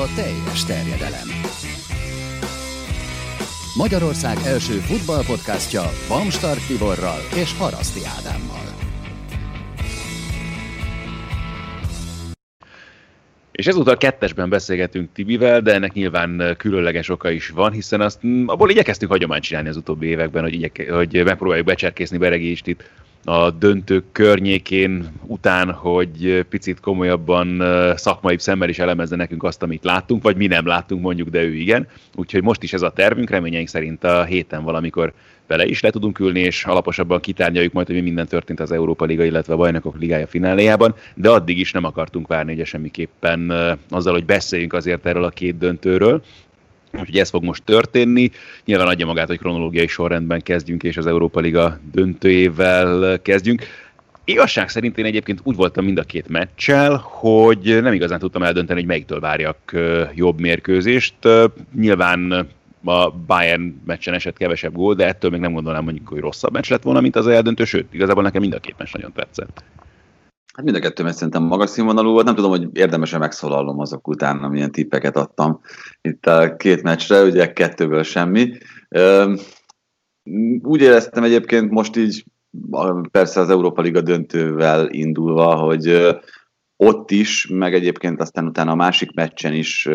a teljes terjedelem. Magyarország első futballpodcastja Bamstart Tiborral és Haraszti Ádámmal. És ezúttal kettesben beszélgetünk Tibivel, de ennek nyilván különleges oka is van, hiszen azt abból igyekeztünk hagyományt csinálni az utóbbi években, hogy, igyek, hogy megpróbáljuk becserkészni Beregi Istit a döntők környékén után, hogy picit komolyabban szakmai szemmel is elemezze nekünk azt, amit láttunk, vagy mi nem láttunk mondjuk, de ő igen. Úgyhogy most is ez a tervünk, reményeink szerint a héten valamikor bele is le tudunk ülni, és alaposabban kitárgyaljuk majd, hogy mi minden történt az Európa Liga, illetve a Bajnokok Ligája fináléjában, de addig is nem akartunk várni, ugye semmiképpen azzal, hogy beszéljünk azért erről a két döntőről, Úgyhogy ez fog most történni. Nyilván adja magát, hogy kronológiai sorrendben kezdjünk, és az Európa Liga döntőjével kezdjünk. Igazság szerint én egyébként úgy voltam mind a két meccsel, hogy nem igazán tudtam eldönteni, hogy melyiktől várjak jobb mérkőzést. Nyilván a Bayern meccsen esett kevesebb gól, de ettől még nem gondolnám mondjuk, hogy rosszabb meccs lett volna, mint az eldöntő, sőt, igazából nekem mind a két meccs nagyon tetszett. Hát mind a kettő mert szerintem magas színvonalú volt. Nem tudom, hogy érdemes-e megszólalnom azok után, amilyen tippeket adtam itt a két meccsre, ugye kettőből semmi. Úgy éreztem egyébként most így, persze az Európa Liga döntővel indulva, hogy ott is, meg egyébként aztán utána a másik meccsen is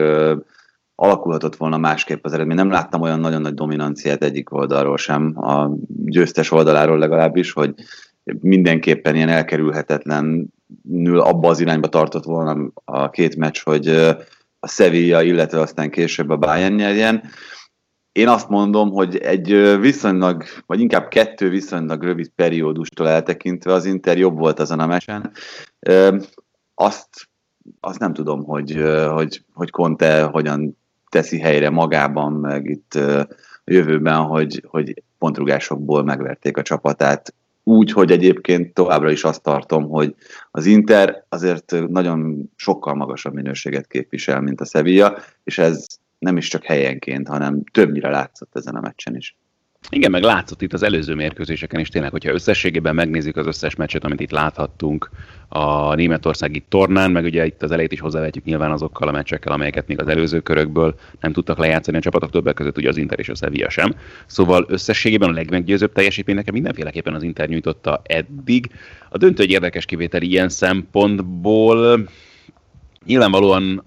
alakulhatott volna másképp az eredmény. Nem láttam olyan nagyon nagy dominanciát egyik oldalról sem, a győztes oldaláról legalábbis, hogy mindenképpen ilyen elkerülhetetlenül abba az irányba tartott volna a két meccs, hogy a Sevilla, illetve aztán később a Bayern nyerjen. Én azt mondom, hogy egy viszonylag, vagy inkább kettő viszonylag rövid periódustól eltekintve az Inter jobb volt azon a meccsen. Azt, azt nem tudom, hogy, hogy, hogy Conte hogyan teszi helyre magában, meg itt a jövőben, hogy, hogy pontrugásokból megverték a csapatát úgy, hogy egyébként továbbra is azt tartom, hogy az Inter azért nagyon sokkal magasabb minőséget képvisel, mint a Sevilla, és ez nem is csak helyenként, hanem többnyire látszott ezen a meccsen is. Igen, meg látszott itt az előző mérkőzéseken is tényleg, hogyha összességében megnézzük az összes meccset, amit itt láthattunk a németországi tornán, meg ugye itt az elejét is hozzávetjük nyilván azokkal a meccsekkel, amelyeket még az előző körökből nem tudtak lejátszani a csapatok, többek között ugye az Inter és a Sevilla sem. Szóval összességében a legmeggyőzőbb teljesítmény nekem mindenféleképpen az Inter nyújtotta eddig. A döntő egy érdekes kivétel ilyen szempontból, Nyilvánvalóan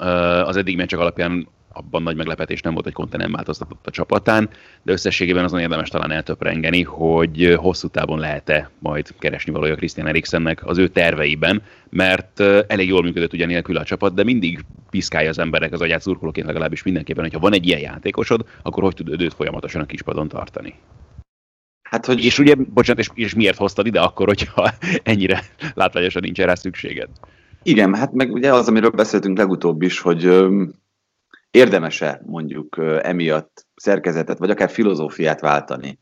az eddig meccsek alapján abban nagy meglepetés nem volt, hogy Conte nem változtatott a csapatán, de összességében azon érdemes talán eltöprengeni, hogy hosszú távon lehet-e majd keresni valója Christian Eriksennek az ő terveiben, mert elég jól működött ugye nélkül a csapat, de mindig piszkálja az emberek az agyát szurkolóként legalábbis mindenképpen, hogyha van egy ilyen játékosod, akkor hogy tud őt folyamatosan a kispadon tartani. Hát, hogy... És ugye, bocsánat, és, és miért hoztad ide akkor, hogyha ennyire látványosan nincs rá szükséged? Igen, hát meg ugye az, amiről beszéltünk legutóbb is, hogy érdemese mondjuk emiatt szerkezetet, vagy akár filozófiát váltani,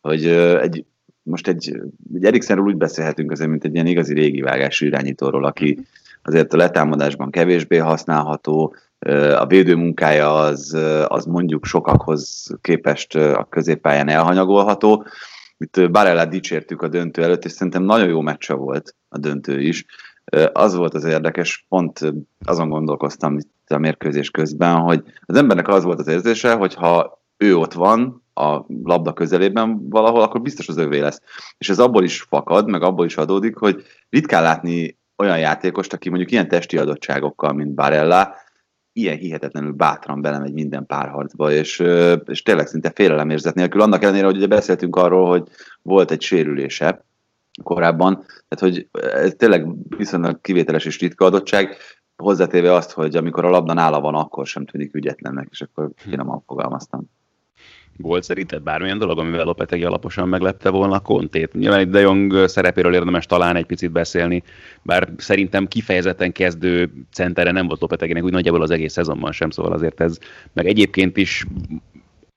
hogy egy, most egy, egy Eriksenről úgy beszélhetünk azért, mint egy ilyen igazi régi vágású irányítóról, aki azért a letámadásban kevésbé használható, a védő munkája az, az mondjuk sokakhoz képest a középpályán elhanyagolható. Itt Barella dicsértük a döntő előtt, és szerintem nagyon jó meccse volt a döntő is. Az volt az érdekes, pont azon gondolkoztam itt a mérkőzés közben, hogy az embernek az volt az érzése, hogy ha ő ott van a labda közelében valahol, akkor biztos az övé lesz. És ez abból is fakad, meg abból is adódik, hogy ritkán látni olyan játékost, aki mondjuk ilyen testi adottságokkal, mint Barella, ilyen hihetetlenül bátran belemegy minden párharcba, és, és tényleg szinte félelemérzet nélkül. Annak ellenére, hogy ugye beszéltünk arról, hogy volt egy sérülése korábban, tehát hogy ez tényleg viszonylag kivételes és ritka adottság, hozzátéve azt, hogy amikor a labda nála van, akkor sem tűnik ügyetlennek, és akkor finoman fogalmaztam. Volt szerinted bármilyen dolog, amivel Lopetegi alaposan meglepte volna a kontét? Nyilván itt De Jong szerepéről érdemes talán egy picit beszélni, bár szerintem kifejezetten kezdő centere nem volt Lopeteginek úgy nagyjából az egész szezonban sem, szóval azért ez, meg egyébként is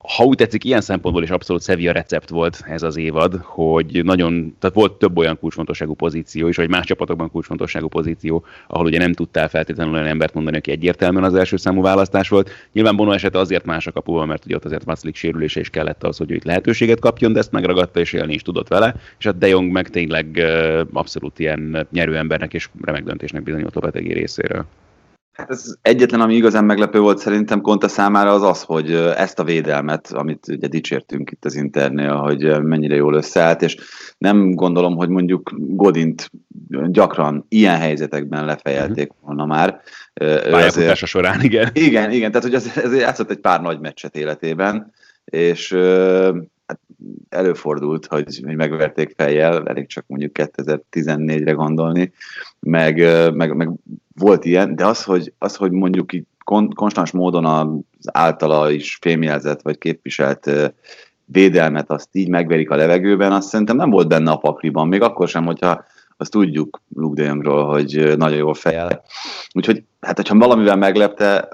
ha úgy tetszik, ilyen szempontból is abszolút Sevilla recept volt ez az évad, hogy nagyon, tehát volt több olyan kulcsfontosságú pozíció is, vagy más csapatokban kulcsfontosságú pozíció, ahol ugye nem tudtál feltétlenül olyan embert mondani, aki egyértelműen az első számú választás volt. Nyilván Bono esete azért más a kapuval, mert ugye ott azért Vaszlik sérülése is kellett az, hogy ő itt lehetőséget kapjon, de ezt megragadta és élni is tudott vele, és a De Jong meg tényleg abszolút ilyen nyerő embernek és remek döntésnek bizonyult Lopetegi részéről. Hát ez egyetlen, ami igazán meglepő volt szerintem Konta számára az az, hogy ezt a védelmet, amit ugye dicsértünk itt az Internél, hogy mennyire jól összeállt, és nem gondolom, hogy mondjuk Godint gyakran ilyen helyzetekben lefejelték mhm. volna már. Pályafutása során, igen. Igen, igen, tehát hogy az, ez játszott egy pár nagy meccset életében, és hát előfordult, hogy, hogy megverték fejjel, elég csak mondjuk 2014-re gondolni, meg, meg, meg volt ilyen, de az, hogy, az, hogy mondjuk itt kon, konstans módon az általa is fémjelzett vagy képviselt védelmet, azt így megverik a levegőben, azt szerintem nem volt benne a pakliban, még akkor sem, hogyha azt tudjuk Luke de Jongról, hogy nagyon jól fejel. Úgyhogy, hát hogyha valamivel meglepte,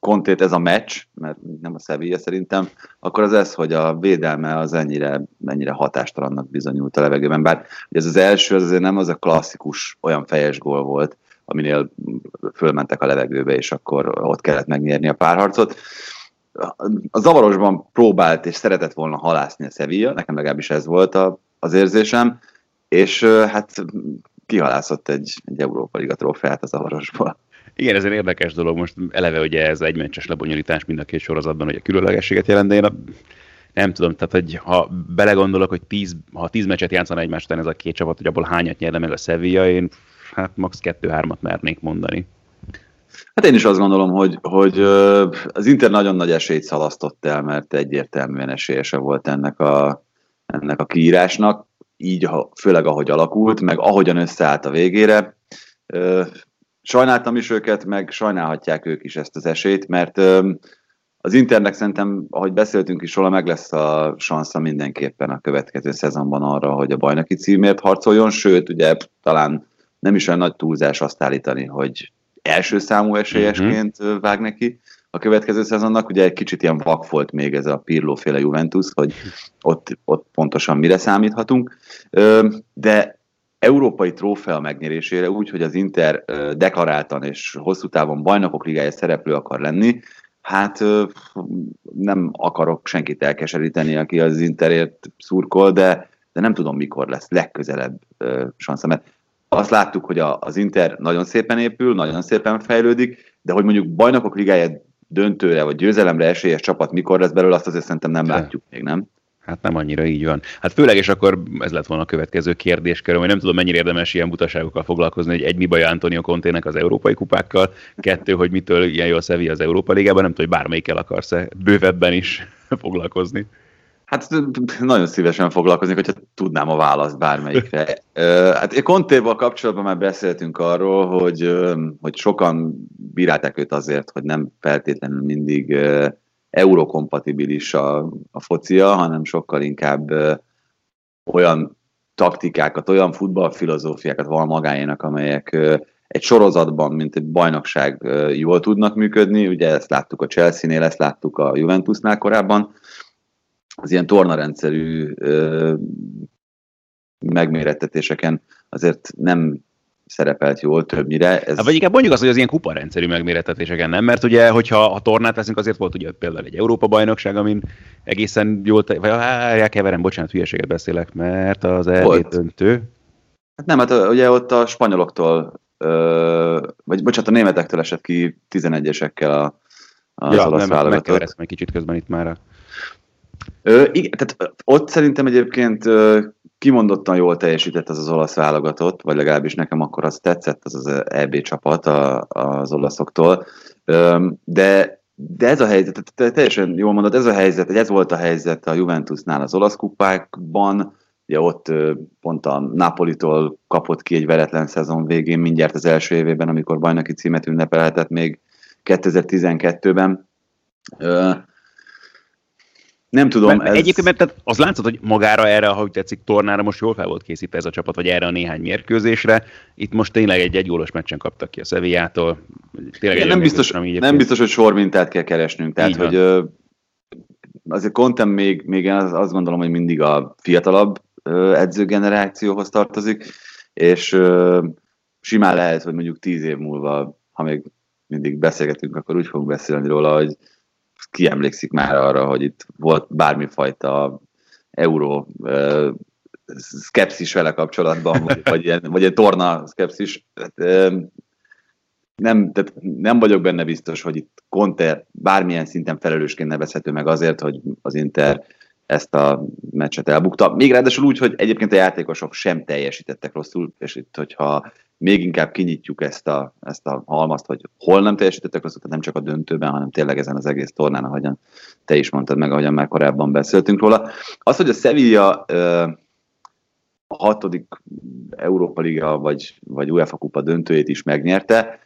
kontét ez a meccs, mert nem a Sevilla szerintem, akkor az ez, hogy a védelme az ennyire, ennyire hatástalannak bizonyult a levegőben. Bár ez az első, az azért nem az a klasszikus olyan fejes gól volt, aminél fölmentek a levegőbe, és akkor ott kellett megnyerni a párharcot. A zavarosban próbált és szeretett volna halászni a Sevilla, nekem legalábbis ez volt a, az érzésem, és hát kihalászott egy, egy Európa Liga trófeát a zavarosból. Igen, ez egy érdekes dolog. Most eleve ugye ez egy meccses lebonyolítás mind a két sorozatban, hogy a különlegességet jelent, de én a, nem tudom, tehát hogy ha belegondolok, hogy tíz, ha tíz meccset játszana egymás után ez a két csapat, hogy abból hányat nyerne meg a Sevilla, én hát max. kettő-hármat mernék mondani. Hát én is azt gondolom, hogy, hogy az Inter nagyon nagy esélyt szalasztott el, mert egyértelműen esélyese volt ennek a, ennek a kiírásnak, így főleg ahogy alakult, meg ahogyan összeállt a végére. Sajnáltam is őket, meg sajnálhatják ők is ezt az esélyt, mert az Internek szerintem, ahogy beszéltünk is róla, meg lesz a sansza mindenképpen a következő szezonban arra, hogy a bajnoki címért harcoljon, sőt, ugye talán nem is olyan nagy túlzás azt állítani, hogy első számú esélyesként uh-huh. vág neki a következő szezonnak. Ugye egy kicsit ilyen vak volt még ez a Pirlo féle Juventus, hogy ott, ott pontosan mire számíthatunk. De európai trófea megnyerésére úgy, hogy az Inter deklaráltan és hosszú távon bajnokok ligája szereplő akar lenni, hát nem akarok senkit elkeseríteni, aki az Interért szurkol, de, de nem tudom, mikor lesz legközelebb sansza, mert azt láttuk, hogy a, az Inter nagyon szépen épül, nagyon szépen fejlődik, de hogy mondjuk bajnokok ligája döntőre vagy győzelemre esélyes csapat mikor lesz belőle, azt azért szerintem nem látjuk még, nem? Hát nem annyira így van. Hát főleg, és akkor ez lett volna a következő kérdéskör, hogy nem tudom, mennyire érdemes ilyen butaságokkal foglalkozni, hogy egy mi baj Antonio Contének az európai kupákkal, kettő, hogy mitől ilyen jól szevi az Európa Ligában, nem tudom, hogy bármelyikkel akarsz-e bővebben is foglalkozni. Hát nagyon szívesen foglalkoznék, hogyha tudnám a választ bármelyikre. hát Contéval kapcsolatban már beszéltünk arról, hogy, hogy sokan bírálták őt azért, hogy nem feltétlenül mindig eurokompatibilis a, a focia, hanem sokkal inkább olyan taktikákat, olyan futballfilozófiákat van magáénak, amelyek egy sorozatban, mint egy bajnokság jól tudnak működni. Ugye ezt láttuk a Chelsea-nél, ezt láttuk a Juventusnál korábban. Az ilyen tornarendszerű megmérettetéseken azért nem szerepelt jól többnyire. Ez... Hát, vagy inkább mondjuk azt, hogy az ilyen kuparendszerű megméretetéseken nem, mert ugye, hogyha a tornát veszünk, azért volt ugye például egy Európa-bajnokság, amin egészen jól, te... vagy elkeverem, bocsánat, hülyeséget beszélek, mert az EB döntő. Hát nem, hát ugye ott a spanyoloktól, ö, vagy bocsánat, a németektől esett ki 11-esekkel a, az ja, olasz nem, egy kicsit közben itt már a... Ö, igen, tehát ott szerintem egyébként kimondottan jól teljesített az az olasz válogatott, vagy legalábbis nekem akkor az tetszett az az EB csapat a, az olaszoktól, de de ez a helyzet, teljesen jól mondod, ez a helyzet, ez volt a helyzet a Juventusnál az olasz kupákban, ugye ott pont a Napolitól kapott ki egy veretlen szezon végén, mindjárt az első évében, amikor bajnoki címet ünnepelhetett még 2012-ben. Nem tudom. Mert ez... Egyébként, mert az látszott, hogy magára erre, ahogy tetszik, tornára most jól fel volt készítve ez a csapat, vagy erre a néhány mérkőzésre. Itt most tényleg egy egygólos meccsen kaptak ki a Szevijától. Tényleg nem, biztos, nem biztos, hogy sormintát kell keresnünk. Tehát, hogy ö, azért Contem még, még én azt gondolom, hogy mindig a fiatalabb edzőgenerációhoz tartozik, és simán lehet, hogy mondjuk tíz év múlva, ha még mindig beszélgetünk, akkor úgy fogunk beszélni róla, hogy ki emlékszik már arra, hogy itt volt bármifajta euró uh, szkepszis vele kapcsolatban, vagy, vagy, ilyen torna szkepszis. Hát, nem, tehát nem vagyok benne biztos, hogy itt Conte bármilyen szinten felelősként nevezhető meg azért, hogy az Inter ezt a meccset elbukta. Még ráadásul úgy, hogy egyébként a játékosok sem teljesítettek rosszul, és itt, hogyha még inkább kinyitjuk ezt a, ezt a halmazt, hogy hol nem teljesítettek rosszul, nem csak a döntőben, hanem tényleg ezen az egész tornán, ahogyan te is mondtad meg, ahogyan már korábban beszéltünk róla. Az, hogy a Sevilla a hatodik Európa Liga vagy, vagy UEFA Kupa döntőjét is megnyerte,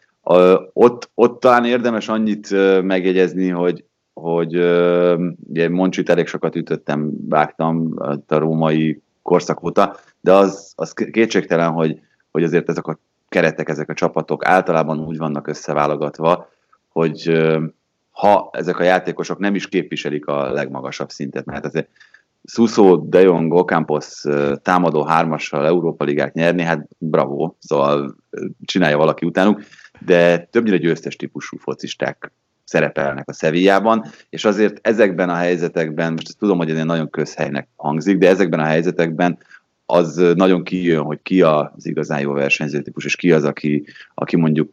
ott, ott talán érdemes annyit megjegyezni, hogy, hogy ugye Moncsit elég sokat ütöttem, vágtam a római korszak óta, de az, az kétségtelen, hogy, hogy azért ezek a keretek, ezek a csapatok általában úgy vannak összeválogatva, hogy ha ezek a játékosok nem is képviselik a legmagasabb szintet, mert azért Suso, De Jong, Ocampos támadó hármassal Európa Ligát nyerni, hát bravo, szóval csinálja valaki utánuk, de többnyire győztes típusú focisták szerepelnek a Sevillában, és azért ezekben a helyzetekben, most tudom, hogy ez nagyon közhelynek hangzik, de ezekben a helyzetekben az nagyon kijön, hogy ki az igazán jó versenyző típus, és ki az, aki, aki mondjuk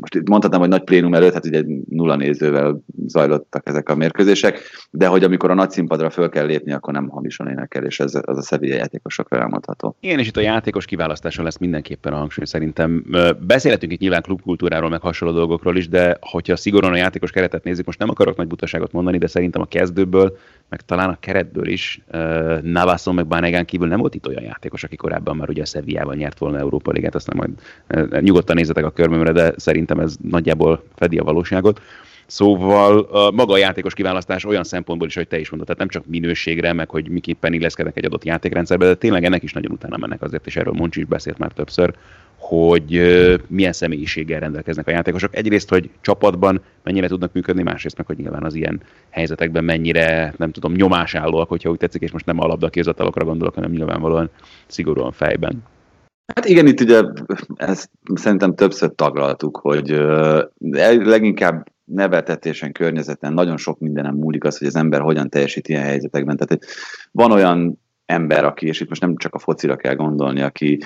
most itt mondhatnám, hogy nagy plénum előtt, hát ugye nulla nézővel zajlottak ezek a mérkőzések, de hogy amikor a nagy színpadra föl kell lépni, akkor nem hamisan énekel, és ez az a Sevilla játékosokra elmondható. Igen, és itt a játékos kiválasztáson lesz mindenképpen a hangsúly szerintem. Beszélhetünk itt nyilván klubkultúráról, meg hasonló dolgokról is, de hogyha szigorúan a játékos keretet nézzük, most nem akarok nagy butaságot mondani, de szerintem a kezdőből, meg talán a keretből is Navason meg Banegán kívül nem volt itt olyan játékos, aki korábban már ugye a Sevillával nyert volna Európa Ligát, aztán majd nyugodtan nézzetek a körmömre, de szerintem szerintem ez nagyjából fedi a valóságot. Szóval maga a játékos kiválasztás olyan szempontból is, hogy te is mondod, tehát nem csak minőségre, meg hogy miképpen illeszkednek egy adott játékrendszerbe, de tényleg ennek is nagyon utána mennek azért, és erről Moncs is beszélt már többször, hogy milyen személyiséggel rendelkeznek a játékosok. Egyrészt, hogy csapatban mennyire tudnak működni, másrészt meg, hogy nyilván az ilyen helyzetekben mennyire, nem tudom, nyomásállóak, hogyha úgy tetszik, és most nem a labdakézatalokra gondolok, hanem nyilvánvalóan szigorúan fejben. Hát igen, itt ugye ezt szerintem többször taglaltuk, hogy leginkább neveltetésen, környezeten nagyon sok mindenem múlik az, hogy az ember hogyan teljesít ilyen helyzetekben. Tehát van olyan ember, aki, és itt most nem csak a focira kell gondolni, aki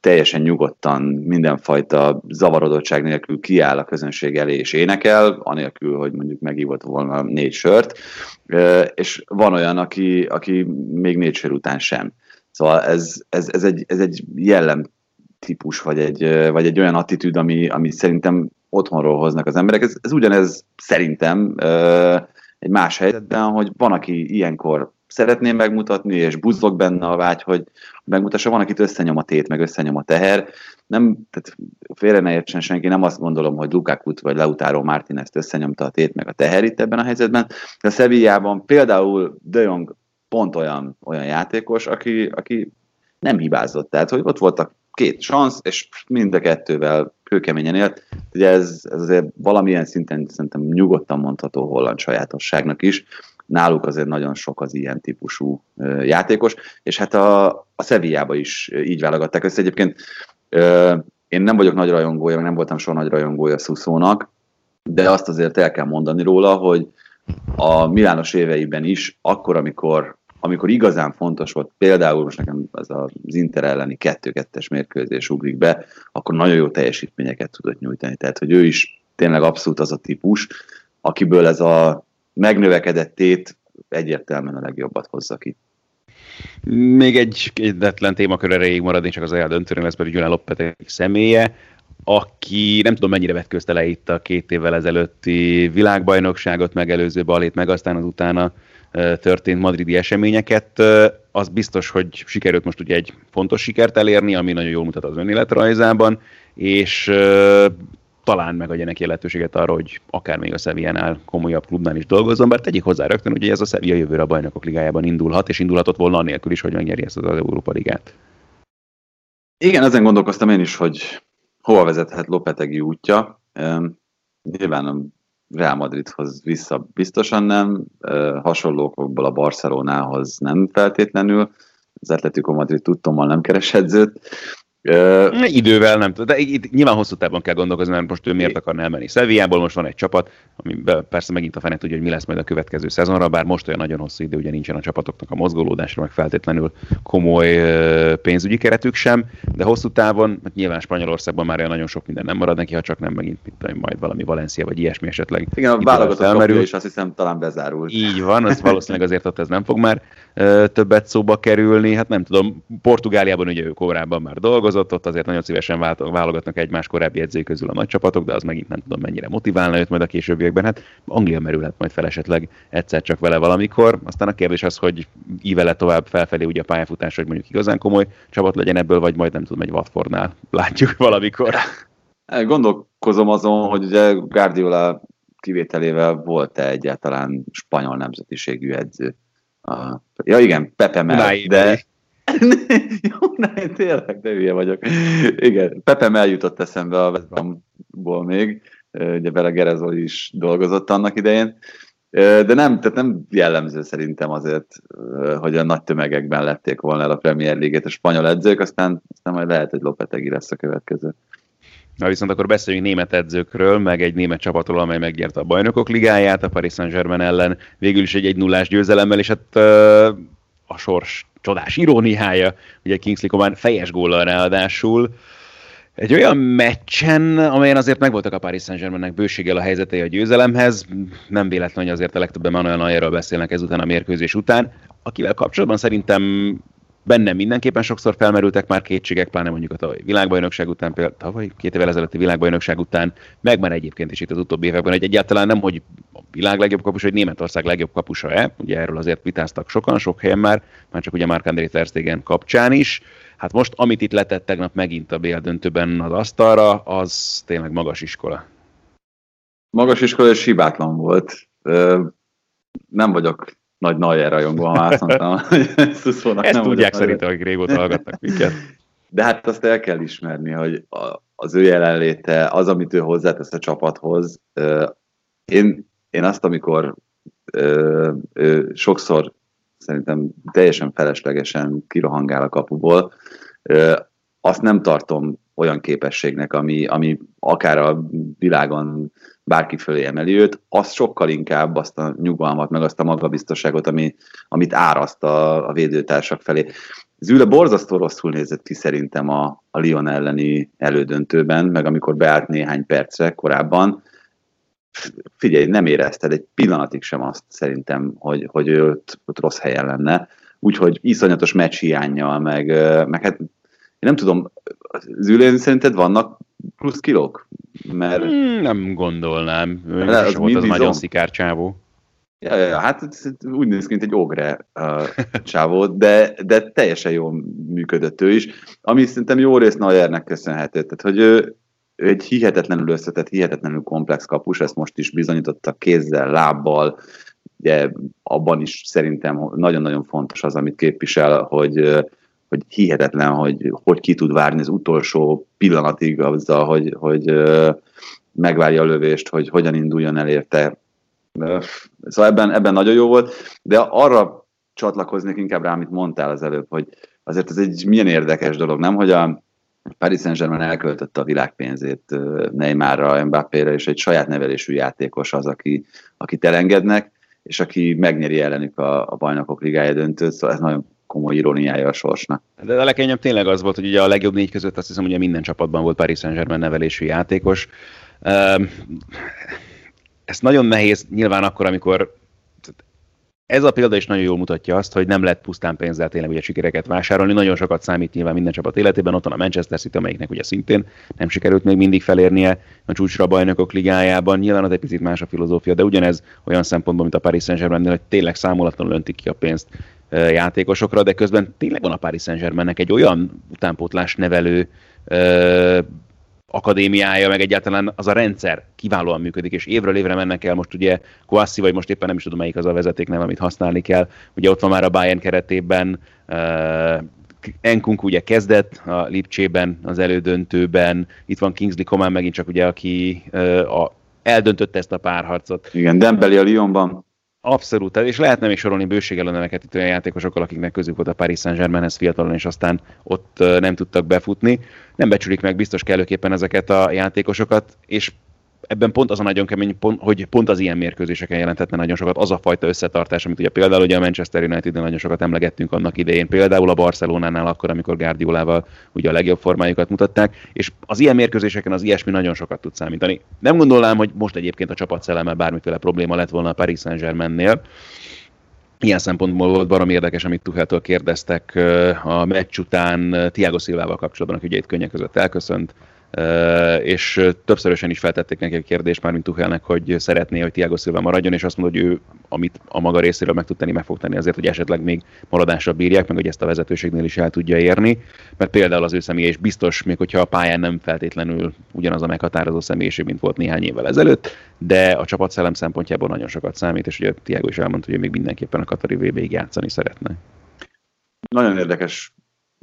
teljesen nyugodtan, mindenfajta zavarodottság nélkül kiáll a közönség elé és énekel, anélkül, hogy mondjuk megívott volna négy sört, és van olyan, aki, aki még négy sör után sem. Szóval ez, ez, ez, egy, ez egy jellem típus, vagy egy, vagy egy olyan attitűd, ami, ami szerintem otthonról hoznak az emberek. Ez, ez ugyanez szerintem egy más helyzetben, hogy van, aki ilyenkor szeretné megmutatni, és buzzog benne a vágy, hogy megmutassa, van, akit összenyom a tét, meg összenyom a teher. Nem, tehát félre ne értsen senki, nem azt gondolom, hogy Lukákut vagy Lautaro Martinez összenyomta a tét, meg a teher itt ebben a helyzetben, de a Sevillában például De Jong pont olyan, olyan játékos, aki, aki nem hibázott. Tehát, hogy ott voltak két szansz, és mind a kettővel kőkeményen élt. Ugye ez, ez azért valamilyen szinten szerintem nyugodtan mondható holland sajátosságnak is. Náluk azért nagyon sok az ilyen típusú játékos, és hát a, a Sevillába is így válogatták össze. Egyébként én nem vagyok nagy rajongója, nem voltam soha nagy rajongója Szuszónak, de azt azért el kell mondani róla, hogy a Milános éveiben is, akkor, amikor amikor igazán fontos volt, például most nekem az az Inter elleni 2-2-es mérkőzés ugrik be, akkor nagyon jó teljesítményeket tudott nyújtani. Tehát, hogy ő is tényleg abszolút az a típus, akiből ez a megnövekedett tét egyértelműen a legjobbat hozza ki. Még egy egyetlen témakör erejéig maradni, csak az eldöntőre lesz pedig Gyulán Loppetek személye, aki nem tudom mennyire vetközte le itt a két évvel ezelőtti világbajnokságot megelőző balét, meg aztán az utána történt madridi eseményeket, az biztos, hogy sikerült most ugye egy fontos sikert elérni, ami nagyon jól mutat az önéletrajzában, és talán megadja neki lehetőséget arra, hogy akár még a Sevillánál komolyabb klubnál is dolgozzon, bár tegyik hozzá rögtön, hogy ez a Sevilla jövőre a bajnokok ligájában indulhat, és indulhatott volna anélkül is, hogy megnyeri ezt az Európa ligát. Igen, ezen gondolkoztam én is, hogy hova vezethet Lopetegi útja. Nyilván Real Madridhoz vissza biztosan nem, hasonlókból a Barcelonához nem feltétlenül, az Atletico Madrid tudtommal nem keres Uh, Idővel nem tudom, de itt nyilván hosszú távon kell gondolkozni, mert most ő miért akarna elmenni. Szeviából most van egy csapat, ami persze megint a fene tudja, hogy mi lesz majd a következő szezonra, bár most olyan nagyon hosszú idő, ugye nincsen a csapatoknak a mozgolódásra, meg feltétlenül komoly pénzügyi keretük sem, de hosszú távon, hát nyilván Spanyolországban már olyan nagyon sok minden nem marad neki, ha csak nem megint mit tudom, majd valami Valencia vagy ilyesmi esetleg. Igen, a válogatott és azt hiszem talán bezárult. Így van, az valószínűleg azért ott ez nem fog már többet szóba kerülni. Hát nem tudom, Portugáliában ugye ő korábban már dolgozott, ott azért nagyon szívesen válogatnak egymás korábbi edzői közül a nagy csapatok, de az megint nem tudom mennyire motiválna őt majd a későbbiekben. Hát Anglia merülhet majd fel esetleg egyszer csak vele valamikor. Aztán a kérdés az, hogy ívele tovább felfelé ugye a pályafutás, hogy mondjuk igazán komoly csapat legyen ebből, vagy majd nem tudom, egy Watfordnál látjuk valamikor. Gondolkozom azon, hogy ugye Guardiola kivételével volt-e egyáltalán spanyol nemzetiségű edző. Ja igen, Pepe Mel, de... Jó, ne, tényleg, de hülye vagyok. Igen, Pepe eljutott eszembe a West Bramból még, ugye Bele Gerezol is dolgozott annak idején, de nem, tehát nem jellemző szerintem azért, hogy a nagy tömegekben lették volna el a Premier League-et a spanyol edzők, aztán, aztán majd lehet, hogy Lopetegi lesz a következő. Na viszont akkor beszéljünk német edzőkről, meg egy német csapatról, amely megnyerte a bajnokok ligáját, a Paris Saint-Germain ellen végül is egy egy nullás győzelemmel, és hát a sors csodás iróniája, ugye Kingsley Coman fejes góllal ráadásul, egy olyan meccsen, amelyen azért megvoltak a Paris Saint-Germainnek bőséggel a helyzetei a győzelemhez, nem véletlen, hogy azért a legtöbben Manuel Neuerről beszélnek ezután a mérkőzés után, akivel kapcsolatban szerintem bennem mindenképpen sokszor felmerültek már kétségek, pláne mondjuk a tavalyi világbajnokság után, például tavaly, két évvel ezelőtti világbajnokság után, meg már egyébként is itt az utóbbi években, hogy egyáltalán nem, hogy a világ legjobb kapus, hogy Németország legjobb kapusa-e, ugye erről azért vitáztak sokan, sok helyen már, már csak ugye Mark André Terstegen kapcsán is. Hát most, amit itt letett tegnap megint a BL döntőben az asztalra, az tényleg magas iskola. Magas iskola és hibátlan volt. Nem vagyok nagy Neuer rajongó, azt mondtam, hogy Ezt nem tudják szerintem, hogy régóta hallgatnak minket. De hát azt el kell ismerni, hogy az ő jelenléte, az, amit ő hozzátesz a csapathoz, én, én azt, amikor ő sokszor szerintem teljesen feleslegesen kirohangál a kapuból, azt nem tartom olyan képességnek, ami, ami akár a világon bárki fölé emeli őt, az sokkal inkább azt a nyugalmat, meg azt a magabiztosságot, ami, amit áraszt a, a védőtársak felé. Züle borzasztó rosszul nézett ki szerintem a, a Lyon elleni elődöntőben, meg amikor beállt néhány percre korábban, figyelj, nem érezted egy pillanatig sem azt szerintem, hogy, hogy ő ott, ott rossz helyen lenne. Úgyhogy iszonyatos meccs hiányjal, meg, meg hát én nem tudom, Zülén szerinted vannak plusz kilók? Mert... Hmm, nem gondolnám. Ő az, az volt az nagyon szikár csávó. Ja, ja, hát úgy néz ki, mint egy ogre uh, csávó, de, de teljesen jól működött ő is, ami szerintem jó rész Neuernek köszönhető. Tehát, hogy ő, ő egy hihetetlenül összetett, hihetetlenül komplex kapus, ezt most is bizonyította kézzel, lábbal, ugye abban is szerintem nagyon-nagyon fontos az, amit képvisel, hogy hogy hihetetlen, hogy hogy ki tud várni az utolsó pillanatig azzal, hogy, hogy megvárja a lövést, hogy hogyan induljon el érte. Szóval ebben, ebben nagyon jó volt, de arra csatlakoznék inkább rá, amit mondtál az előbb, hogy azért ez egy milyen érdekes dolog, nem? Hogy a Paris Saint-Germain elköltötte a világpénzét Neymarra, Mbappé-re, és egy saját nevelésű játékos az, aki, akit elengednek, és aki megnyeri ellenük a, a bajnokok ligája döntőt, szóval ez nagyon komoly iróniája a sorsnak. De a legkönnyebb tényleg az volt, hogy ugye a legjobb négy között azt hiszem, hogy minden csapatban volt Paris Saint-Germain nevelésű játékos. Ez nagyon nehéz nyilván akkor, amikor ez a példa is nagyon jól mutatja azt, hogy nem lehet pusztán pénzzel tényleg ugye sikereket vásárolni. Nagyon sokat számít nyilván minden csapat életében. Ott van a Manchester City, amelyiknek ugye szintén nem sikerült még mindig felérnie a csúcsra a bajnokok ligájában. Nyilván az egy picit más a filozófia, de ugyanez olyan szempontból, mint a Paris Saint-Germain, hogy tényleg számolatlanul öntik ki a pénzt játékosokra, de közben tényleg van a Paris Saint-Germainnek egy olyan utánpótlás nevelő akadémiája, meg egyáltalán az a rendszer kiválóan működik, és évről évre mennek el, most ugye Kouassi, vagy most éppen nem is tudom, melyik az a vezeték nem, amit használni kell. Ugye ott van már a Bayern keretében, uh, Enkunk ugye kezdett a Lipcsében, az elődöntőben, itt van Kingsley Coman megint csak ugye, aki uh, a, eldöntötte ezt a párharcot. Igen, Dembeli a Lyonban. Abszolút, és lehetne még sorolni bőséggel a neveket itt olyan játékosokkal, akiknek közük volt a Paris Saint-Germainhez fiatalon, és aztán ott nem tudtak befutni. Nem becsülik meg biztos kellőképpen ezeket a játékosokat, és ebben pont az a nagyon kemény, pont, hogy pont az ilyen mérkőzéseken jelenthetne nagyon sokat az a fajta összetartás, amit ugye például ugye a Manchester united nagyon sokat emlegettünk annak idején, például a Barcelonánál akkor, amikor Guardiolával ugye a legjobb formájukat mutatták, és az ilyen mérkőzéseken az ilyesmi nagyon sokat tud számítani. Nem gondolnám, hogy most egyébként a csapat szelleme bármiféle probléma lett volna a Paris Saint-Germainnél, Ilyen szempontból volt barom érdekes, amit Tucheltől kérdeztek a meccs után Tiago Szilvával kapcsolatban, aki ugye itt könnyek között elköszönt, és többszörösen is feltették neki a kérdést már, mint hogy szeretné, hogy Tiago Silva maradjon, és azt mondja, hogy ő, amit a maga részéről meg tud tenni, meg fog tenni azért, hogy esetleg még maradásra bírják, meg hogy ezt a vezetőségnél is el tudja érni, mert például az ő személye is biztos, még hogyha a pályán nem feltétlenül ugyanaz a meghatározó személyiség, mint volt néhány évvel ezelőtt, de a csapatszellem szempontjából nagyon sokat számít, és ugye Tiago is elmondta, hogy még mindenképpen a Katari vb játszani szeretne. Nagyon érdekes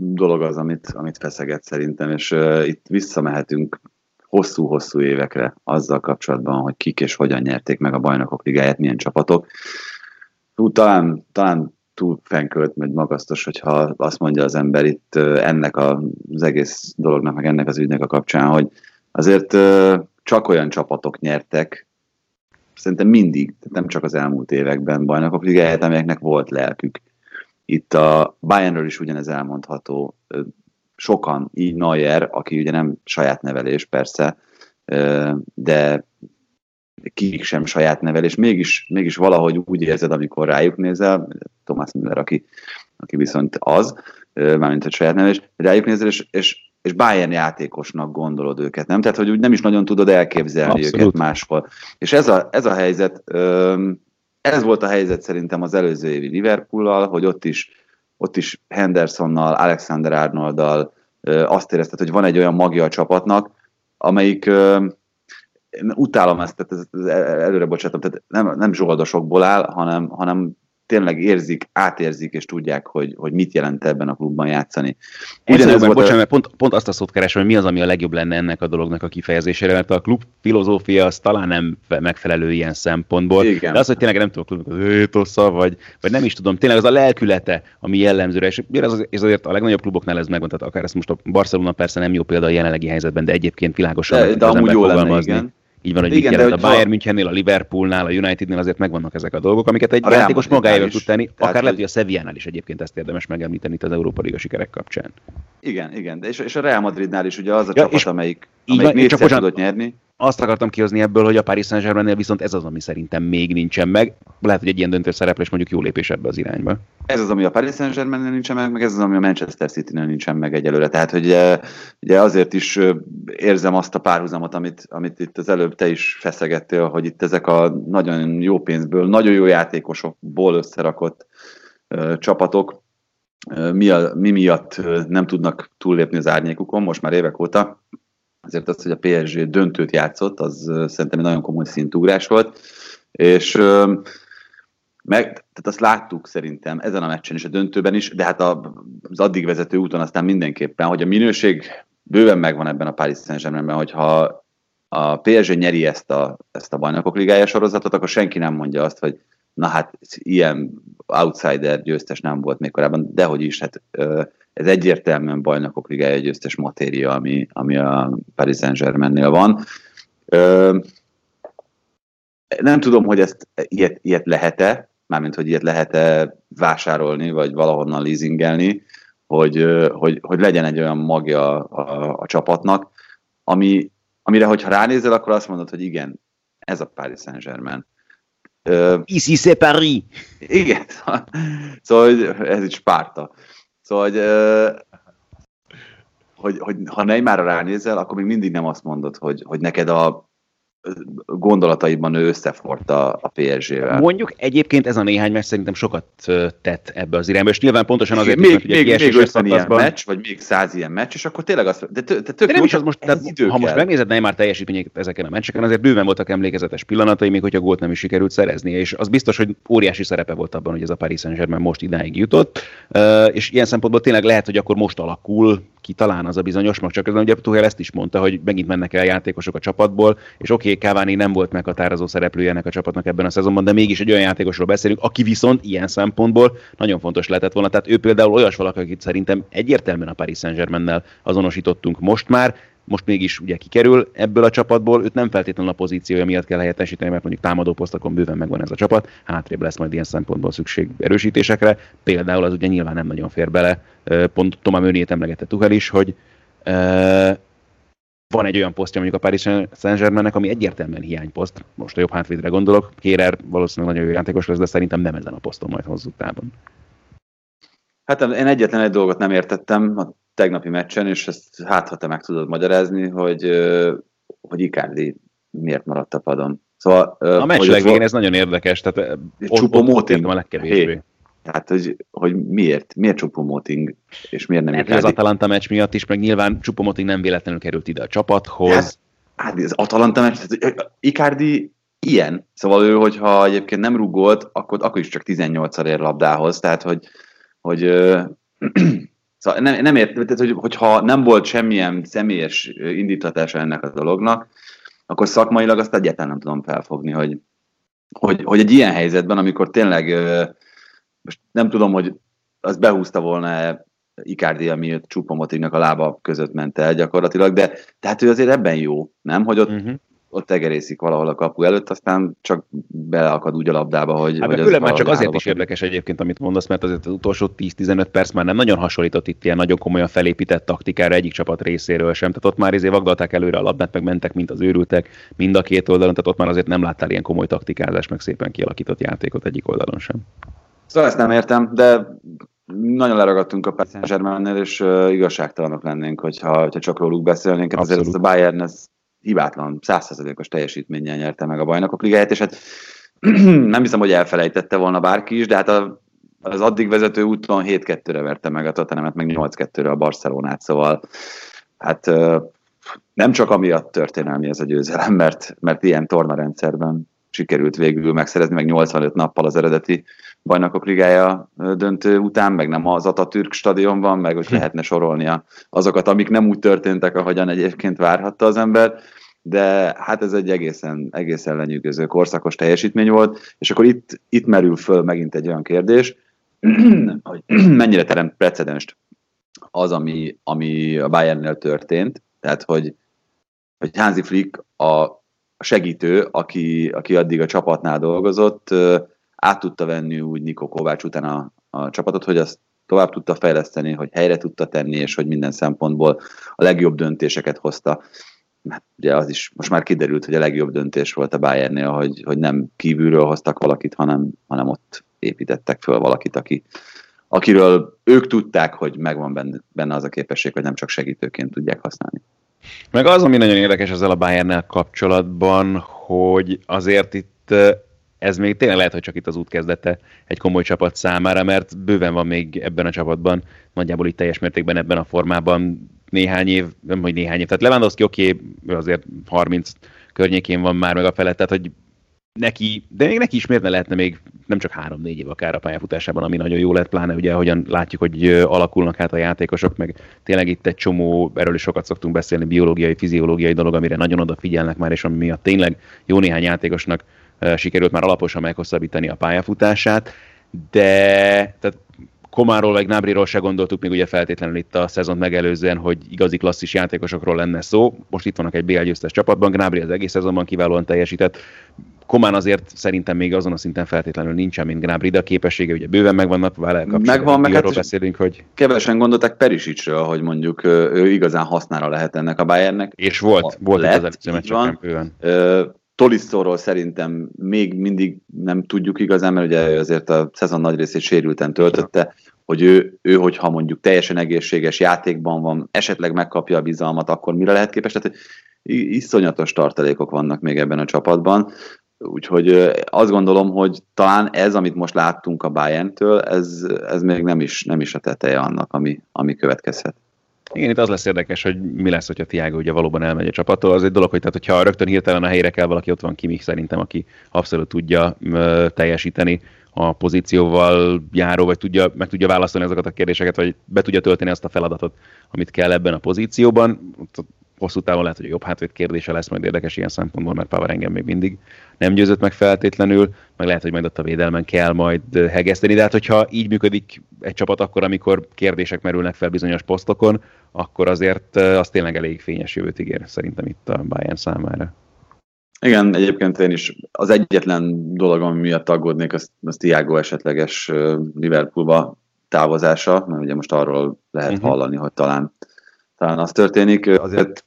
dolog az, amit, amit feszeget szerintem, és uh, itt visszamehetünk hosszú-hosszú évekre azzal kapcsolatban, hogy kik és hogyan nyerték meg a bajnokok ligáját, milyen csapatok. Hú, talán, talán túl fenkölt, vagy magasztos, hogyha azt mondja az ember itt ennek az egész dolognak, meg ennek az ügynek a kapcsán, hogy azért csak olyan csapatok nyertek, szerintem mindig, nem csak az elmúlt években bajnokok ligáját, amelyeknek volt lelkük. Itt a Bayernről is ugyanez elmondható. Sokan, így Neuer, aki ugye nem saját nevelés persze, de kik sem saját nevelés, mégis, mégis valahogy úgy érzed, amikor rájuk nézel, Thomas Müller, aki, aki viszont az, mármint a saját nevelés, rájuk nézel, és, és, és Bayern játékosnak gondolod őket, nem? Tehát, hogy úgy nem is nagyon tudod elképzelni Abszolút. őket máshol. És ez a, ez a helyzet, ez volt a helyzet szerintem az előző évi Liverpool-al, hogy ott is, ott is Hendersonnal, Alexander Arnolddal azt érezted, hogy van egy olyan magja a csapatnak, amelyik én utálom ezt, tehát ez, ez előre bocsátom, tehát nem, nem zsoldosokból áll, hanem, hanem tényleg érzik, átérzik, és tudják, hogy, hogy mit jelent ebben a klubban játszani. Ugyanez volt bocsánat, mert pont, pont azt a szót keresem, hogy mi az, ami a legjobb lenne ennek a dolognak a kifejezésére, mert a klub filozófia az talán nem megfelelő ilyen szempontból. Igen. De az, hogy tényleg nem tudom, klubnak az étosza, vagy, vagy nem is tudom, tényleg az a lelkülete, ami jellemzőre, és ez, ez azért a legnagyobb kluboknál ez megvan, tehát akár ezt most a Barcelona persze nem jó példa a jelenlegi helyzetben, de egyébként világosan de, de amúgy jó lenne, igen. Így van, hogy Igen, mit jelent a Bayern Münchennél, a Liverpoolnál, a Unitednél azért megvannak ezek a dolgok, amiket egy a játékos magáével tud tenni, akár lehet, hogy a Sevillánál is egyébként ezt érdemes megemlíteni itt az Európa Liga sikerek kapcsán. Igen, igen, de és, és a Real Madridnál is ugye az a ja, csapat, amelyik, amelyik négyszer tudott nyerni azt akartam kihozni ebből, hogy a Paris Saint-Germainnél viszont ez az, ami szerintem még nincsen meg. Lehet, hogy egy ilyen döntő szereplés mondjuk jó lépés ebbe az irányba. Ez az, ami a Paris Saint-Germainnél nincsen meg, meg ez az, ami a Manchester City-nél nincsen meg egyelőre. Tehát, hogy eh, ugye azért is eh, érzem azt a párhuzamot, amit, amit itt az előbb te is feszegettél, hogy itt ezek a nagyon jó pénzből, nagyon jó játékosokból összerakott uh, csapatok, uh, mi, a, mi miatt nem tudnak túllépni az árnyékukon, most már évek óta, azért az, hogy a PSG döntőt játszott, az szerintem egy nagyon komoly szintugrás volt, és meg, tehát azt láttuk szerintem ezen a meccsen is, a döntőben is, de hát az addig vezető úton aztán mindenképpen, hogy a minőség bőven megvan ebben a Paris Saint-Germainben, hogyha a PSG nyeri ezt a, ezt a bajnokok ligája sorozatot, akkor senki nem mondja azt, hogy na hát ilyen outsider győztes nem volt még korábban, dehogy is, hát ez egyértelműen bajnokok ligája győztes matéria, ami, ami a Paris Saint-Germainnél van. Nem tudom, hogy ezt ilyet, ilyet lehet-e, mármint, hogy ilyet lehet-e vásárolni, vagy valahonnan leasingelni, hogy, hogy, hogy legyen egy olyan magja a, a csapatnak, ami, amire, hogyha ránézel, akkor azt mondod, hogy igen, ez a Paris Saint-Germain. Ici c'est Paris! Igen, szóval ez is Spárta. Szóval, hogy, hogy, hogy ha Neymarra ránézel, akkor még mindig nem azt mondod, hogy, hogy neked a gondolataiban ő összeforta a PSG-vel. Mondjuk egyébként ez a néhány meccs szerintem sokat tett ebbe az irányba, és nyilván pontosan azért, még, mert, még, még 50 ilyen meccs, vagy még 100 ilyen meccs, és akkor tényleg az, de, tök de nem is az most, tehát, ha most megnézed Neymar teljesítményét ezeken a meccseken, azért bőven voltak emlékezetes pillanatai, még hogyha gólt nem is sikerült szerezni, és az biztos, hogy óriási szerepe volt abban, hogy ez a Paris Saint-Germain most idáig jutott, és ilyen szempontból tényleg lehet, hogy akkor most alakul ki talán az a bizonyos mag, csak közben ugye Tuchel ezt is mondta, hogy megint mennek el játékosok a csapatból, és oké, okay, Cavani nem volt meghatározó szereplője ennek a csapatnak ebben a szezonban, de mégis egy olyan játékosról beszélünk, aki viszont ilyen szempontból nagyon fontos lehetett volna. Tehát ő például olyas valaki, akit szerintem egyértelműen a Paris Saint-Germain-nel azonosítottunk most már, most mégis ugye kikerül ebből a csapatból, őt nem feltétlenül a pozíciója miatt kell helyettesíteni, mert mondjuk támadó posztokon bőven megvan ez a csapat, hátrébb lesz majd ilyen szempontból szükség erősítésekre. Például az ugye nyilván nem nagyon fér bele, pont Tomá Mőniét emlegette Tuhel is, hogy van egy olyan posztja mondjuk a Paris Saint-Germainnek, ami egyértelműen hiányposzt. Most a jobb hátvédre gondolok. Kérer valószínűleg nagyon jó játékos lesz, de szerintem nem ezen a poszton majd hozzuk távon. Hát én egyetlen egy dolgot nem értettem a tegnapi meccsen, és ezt hát, ha te meg tudod magyarázni, hogy, hogy Icardi miért maradt a padon. Szóval, a meccs legvégén ez nagyon érdekes, tehát Csupo Moting a legkevésbé. Hey. Tehát, hogy, hogy miért? Miért Csupomoting, és miért nem Icardi? Az Atalanta meccs miatt is, meg nyilván Csupomoting nem véletlenül került ide a csapathoz. Hát, hát az Atalanta meccs, tehát Icardi ilyen. Szóval ő, hogyha egyébként nem rúgolt, akkor, akkor is csak 18-szor ér labdához. Tehát, hogy, hogy Szóval nem, nem ért, tehát, hogy, hogyha nem volt semmilyen személyes indítatása ennek a dolognak, akkor szakmailag azt egyáltalán nem tudom felfogni, hogy, hogy, hogy egy ilyen helyzetben, amikor tényleg most nem tudom, hogy az behúzta volna Icardi, ami Csupomotignak a lába között ment el gyakorlatilag, de tehát ő azért ebben jó, nem? Hogy ott uh-huh ott egerészik valahol a kapu előtt, aztán csak beleakad úgy a labdába, hogy... Hát hogy már csak azért is érdekes egyébként, amit mondasz, mert azért az utolsó 10-15 perc már nem nagyon hasonlított itt ilyen nagyon komolyan felépített taktikára egyik csapat részéről sem. Tehát ott már izé vagdalták előre a labdát, meg mentek, mint az őrültek mind a két oldalon, tehát ott már azért nem láttál ilyen komoly taktikázás, meg szépen kialakított játékot egyik oldalon sem. Szóval ezt nem értem, de nagyon leragadtunk a Paris Saint-Germainnél, és uh, igazságtalanok lennénk, hogyha, hogyha csak róluk beszélnénk. Hát azért ez a Bayern, ez hibátlan, százszerzalékos teljesítménnyel nyerte meg a bajnokok ligáját, és hát nem hiszem, hogy elfelejtette volna bárki is, de hát a, az addig vezető úton 7-2-re verte meg a Tottenhamet, meg 8-2-re a Barcelonát, szóval hát nem csak amiatt történelmi ez a győzelem, mert, mert ilyen tornarendszerben sikerült végül megszerezni, meg 85 nappal az eredeti bajnokok ligája döntő után, meg nem az Atatürk stadionban, meg hogy hm. lehetne sorolni azokat, amik nem úgy történtek, ahogyan egyébként várhatta az ember, de hát ez egy egészen, egészen lenyűgöző korszakos teljesítmény volt, és akkor itt, itt merül föl megint egy olyan kérdés, hogy mennyire teremt precedenst az, ami, ami a Bayernnél történt, tehát hogy, hogy Hansi Flick a segítő, aki, aki addig a csapatnál dolgozott, át tudta venni úgy Niko Kovács után a, a csapatot, hogy azt tovább tudta fejleszteni, hogy helyre tudta tenni, és hogy minden szempontból a legjobb döntéseket hozta. Hát ugye az is most már kiderült, hogy a legjobb döntés volt a Bayernnél, hogy, hogy nem kívülről hoztak valakit, hanem, hanem ott építettek föl valakit, aki, akiről ők tudták, hogy megvan benne, benne az a képesség, hogy nem csak segítőként tudják használni. Meg az, ami nagyon érdekes ezzel a bayern kapcsolatban, hogy azért itt ez még tényleg lehet, hogy csak itt az út kezdete egy komoly csapat számára, mert bőven van még ebben a csapatban, nagyjából itt teljes mértékben ebben a formában néhány év, nem hogy néhány év, tehát Lewandowski oké, okay, azért 30 környékén van már meg a felett, tehát hogy neki, de még neki is miért ne lehetne még nem csak három-négy év akár a pályafutásában, ami nagyon jó lett, pláne ugye, hogyan látjuk, hogy alakulnak hát a játékosok, meg tényleg itt egy csomó, erről is sokat szoktunk beszélni, biológiai, fiziológiai dolog, amire nagyon odafigyelnek már, és ami miatt tényleg jó néhány játékosnak sikerült már alaposan meghosszabbítani a pályafutását, de tehát Komáról vagy Nábriról se gondoltuk még ugye feltétlenül itt a szezon megelőzően, hogy igazi klasszis játékosokról lenne szó. Most itt vannak egy BL győztes csapatban, Gnabry az egész szezonban kiválóan teljesített. Komán azért szerintem még azon a szinten feltétlenül nincsen, mint Gnabry, de a képessége ugye bőven megvannak, vele Megvan, meg hát beszélünk, hogy... Kevesen gondolták Perisicsről, hogy mondjuk ő igazán hasznára lehet ennek a Bayernnek. És volt, volt lett, az előző bőven. Tolisztóról szerintem még mindig nem tudjuk igazán, mert ugye azért a szezon nagy részét sérülten töltötte, hogy ő, ő, hogyha mondjuk teljesen egészséges játékban van, esetleg megkapja a bizalmat, akkor mire lehet képes? Tehát iszonyatos tartalékok vannak még ebben a csapatban. Úgyhogy azt gondolom, hogy talán ez, amit most láttunk a Bayern-től, ez, ez még nem is, nem is a teteje annak, ami, ami következhet. Igen, itt az lesz érdekes, hogy mi lesz, hogyha Tiago ugye valóban elmegy a csapattól. Az egy dolog, hogy tehát, hogyha rögtön hirtelen a helyre kell valaki, ott van Kimi szerintem, aki abszolút tudja ö, teljesíteni a pozícióval járó, vagy tudja, meg tudja válaszolni ezeket a kérdéseket, vagy be tudja tölteni azt a feladatot, amit kell ebben a pozícióban. Hosszú távon lehet, hogy jobb hátvéd kérdése lesz majd érdekes ilyen szempontból, mert Power engem még mindig nem győzött meg feltétlenül, meg lehet, hogy majd ott a védelmen kell majd hegeszteni, de hát hogyha így működik egy csapat akkor, amikor kérdések merülnek fel bizonyos posztokon, akkor azért az tényleg elég fényes jövőt ígér szerintem itt a Bayern számára. Igen, egyébként én is az egyetlen dolog, ami miatt aggódnék, az, az Tiago esetleges Liverpoolba távozása, mert ugye most arról lehet uh-huh. hallani, hogy talán, talán az történik. Azért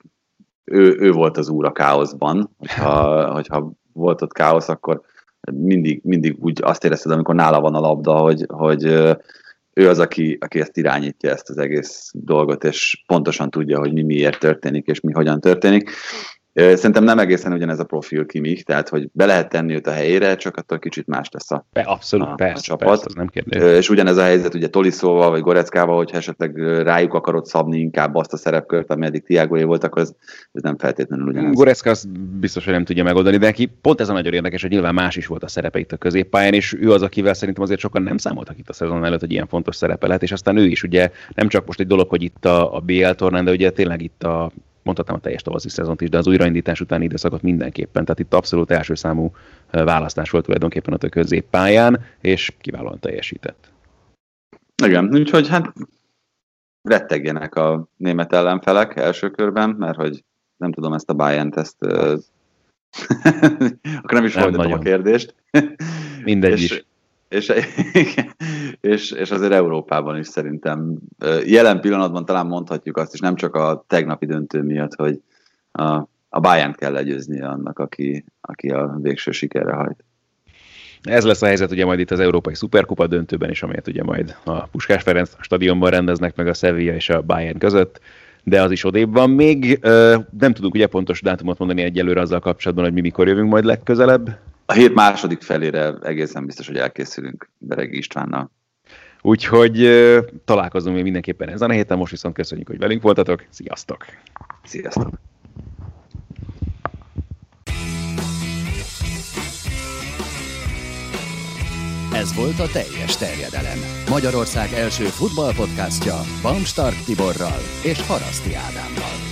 ő, ő volt az úr a káoszban, hogyha, hogyha volt ott káosz, akkor mindig, mindig úgy azt érezted, amikor nála van a labda, hogy, hogy ő az, aki, aki ezt irányítja, ezt az egész dolgot, és pontosan tudja, hogy mi miért történik, és mi hogyan történik. Szerintem nem egészen ugyanez a profil Kimich, tehát hogy be lehet tenni őt a helyére, csak attól kicsit más lesz a, Be, abszolút, a, persze, a csapat. Persze, nem kérdés. És ugyanez a helyzet ugye Toliszóval vagy Goreckával, hogyha esetleg rájuk akarod szabni inkább azt a szerepkört, ami eddig Tiagoé volt, akkor ez, ez nem feltétlenül ugyanez. Gorecka azt biztos, hogy nem tudja megoldani, de neki pont ez a nagyon érdekes, hogy nyilván más is volt a szerepe itt a középpályán, és ő az, akivel szerintem azért sokan nem számoltak itt a szezon előtt, hogy ilyen fontos szerepe lehet, és aztán ő is ugye nem csak most egy dolog, hogy itt a, a BL tornán, de ugye tényleg itt a mondhatnám a teljes tavaszi szezont is, de az újraindítás utáni időszakot mindenképpen. Tehát itt abszolút első számú választás volt tulajdonképpen a középpályán, és kiválóan teljesített. Igen, úgyhogy hát rettegjenek a német ellenfelek első körben, mert hogy nem tudom ezt a Bayern-t, ezt akkor nem is nem a kérdést. Mindegy és, is és, és, és azért Európában is szerintem jelen pillanatban talán mondhatjuk azt is, nem csak a tegnapi döntő miatt, hogy a, a Bayern kell legyőzni annak, aki, aki a végső sikerre hajt. Ez lesz a helyzet ugye majd itt az Európai Szuperkupa döntőben is, amelyet ugye majd a Puskás Ferenc stadionban rendeznek meg a Sevilla és a Bayern között, de az is odébb van még. Nem tudunk ugye pontos dátumot mondani egyelőre azzal kapcsolatban, hogy mi mikor jövünk majd legközelebb a hét második felére egészen biztos, hogy elkészülünk Beregi Istvánnal. Úgyhogy találkozunk még mindenképpen ezen a héten, most viszont köszönjük, hogy velünk voltatok. Sziasztok! Sziasztok! Ez volt a teljes terjedelem. Magyarország első futballpodcastja Bamstart Tiborral és Haraszti Ádámmal.